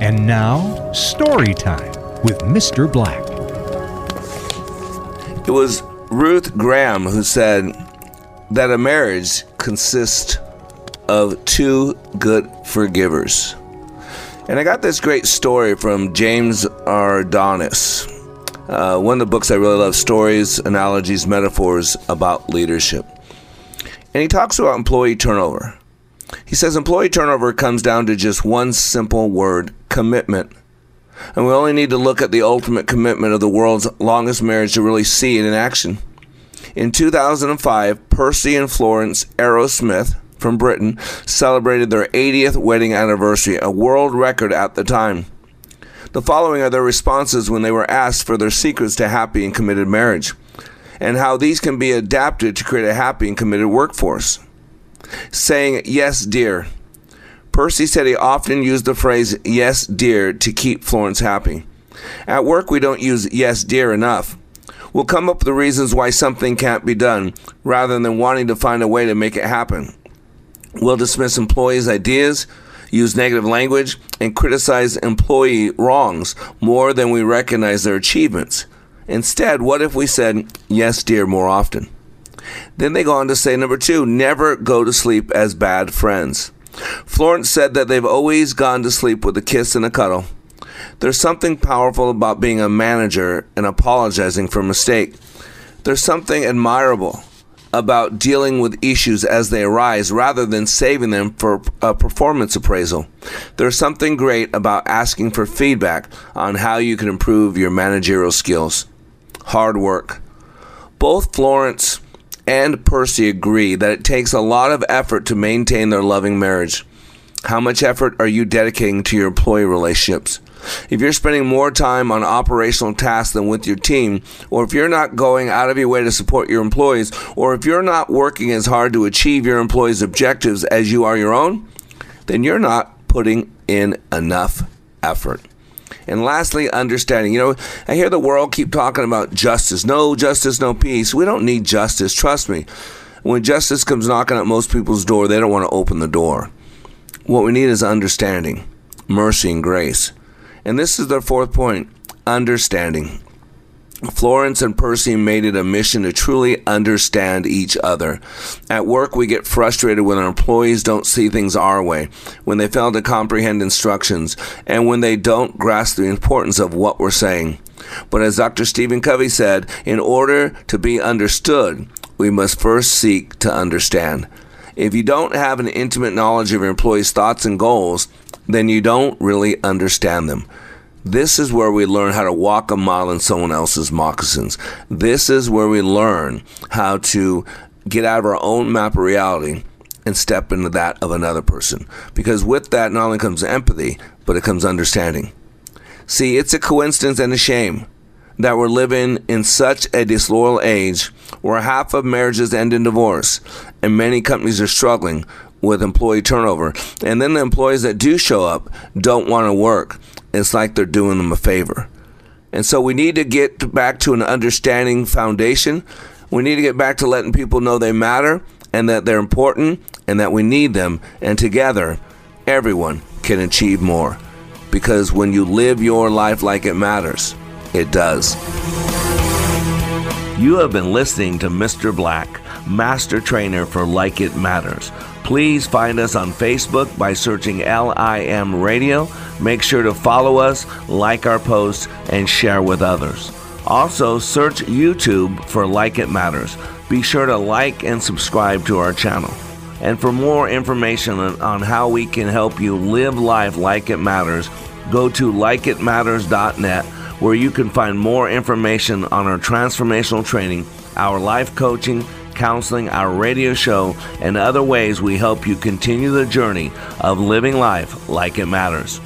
And now, story time with Mr. Black. It was Ruth Graham who said that a marriage consists of two good forgivers. And I got this great story from James Adonis. Uh, one of the books I really love stories, analogies, metaphors about leadership. And he talks about employee turnover. He says employee turnover comes down to just one simple word commitment. And we only need to look at the ultimate commitment of the world's longest marriage to really see it in action. In 2005, Percy and Florence Arrowsmith from Britain celebrated their 80th wedding anniversary, a world record at the time. The following are their responses when they were asked for their secrets to happy and committed marriage, and how these can be adapted to create a happy and committed workforce. Saying, Yes, dear. Percy said he often used the phrase, Yes, dear, to keep Florence happy. At work, we don't use yes, dear enough. We'll come up with the reasons why something can't be done rather than wanting to find a way to make it happen. We'll dismiss employees' ideas, use negative language, and criticize employee wrongs more than we recognize their achievements. Instead, what if we said, Yes, dear, more often? Then they go on to say, number two, never go to sleep as bad friends. Florence said that they've always gone to sleep with a kiss and a cuddle. There's something powerful about being a manager and apologizing for a mistake. There's something admirable about dealing with issues as they arise rather than saving them for a performance appraisal. There's something great about asking for feedback on how you can improve your managerial skills. Hard work. Both Florence and Percy agree that it takes a lot of effort to maintain their loving marriage. How much effort are you dedicating to your employee relationships? If you're spending more time on operational tasks than with your team, or if you're not going out of your way to support your employees, or if you're not working as hard to achieve your employees' objectives as you are your own, then you're not putting in enough effort. And lastly, understanding. You know, I hear the world keep talking about justice. No justice, no peace. We don't need justice. Trust me. When justice comes knocking at most people's door, they don't want to open the door. What we need is understanding, mercy, and grace. And this is their fourth point understanding. Florence and Percy made it a mission to truly understand each other. At work, we get frustrated when our employees don't see things our way, when they fail to comprehend instructions, and when they don't grasp the importance of what we're saying. But as Dr. Stephen Covey said, in order to be understood, we must first seek to understand. If you don't have an intimate knowledge of your employees' thoughts and goals, then you don't really understand them. This is where we learn how to walk a mile in someone else's moccasins. This is where we learn how to get out of our own map of reality and step into that of another person. Because with that, not only comes empathy, but it comes understanding. See, it's a coincidence and a shame that we're living in such a disloyal age where half of marriages end in divorce and many companies are struggling with employee turnover. And then the employees that do show up don't want to work it's like they're doing them a favor. And so we need to get back to an understanding foundation. We need to get back to letting people know they matter and that they're important and that we need them. And together, everyone can achieve more. Because when you live your life like it matters, it does. You have been listening to Mr. Black, Master Trainer for Like It Matters. Please find us on Facebook by searching LIM Radio. Make sure to follow us, like our posts, and share with others. Also, search YouTube for Like It Matters. Be sure to like and subscribe to our channel. And for more information on how we can help you live life like it matters, go to likeitmatters.net where you can find more information on our transformational training, our life coaching, counseling, our radio show, and other ways we help you continue the journey of living life like it matters.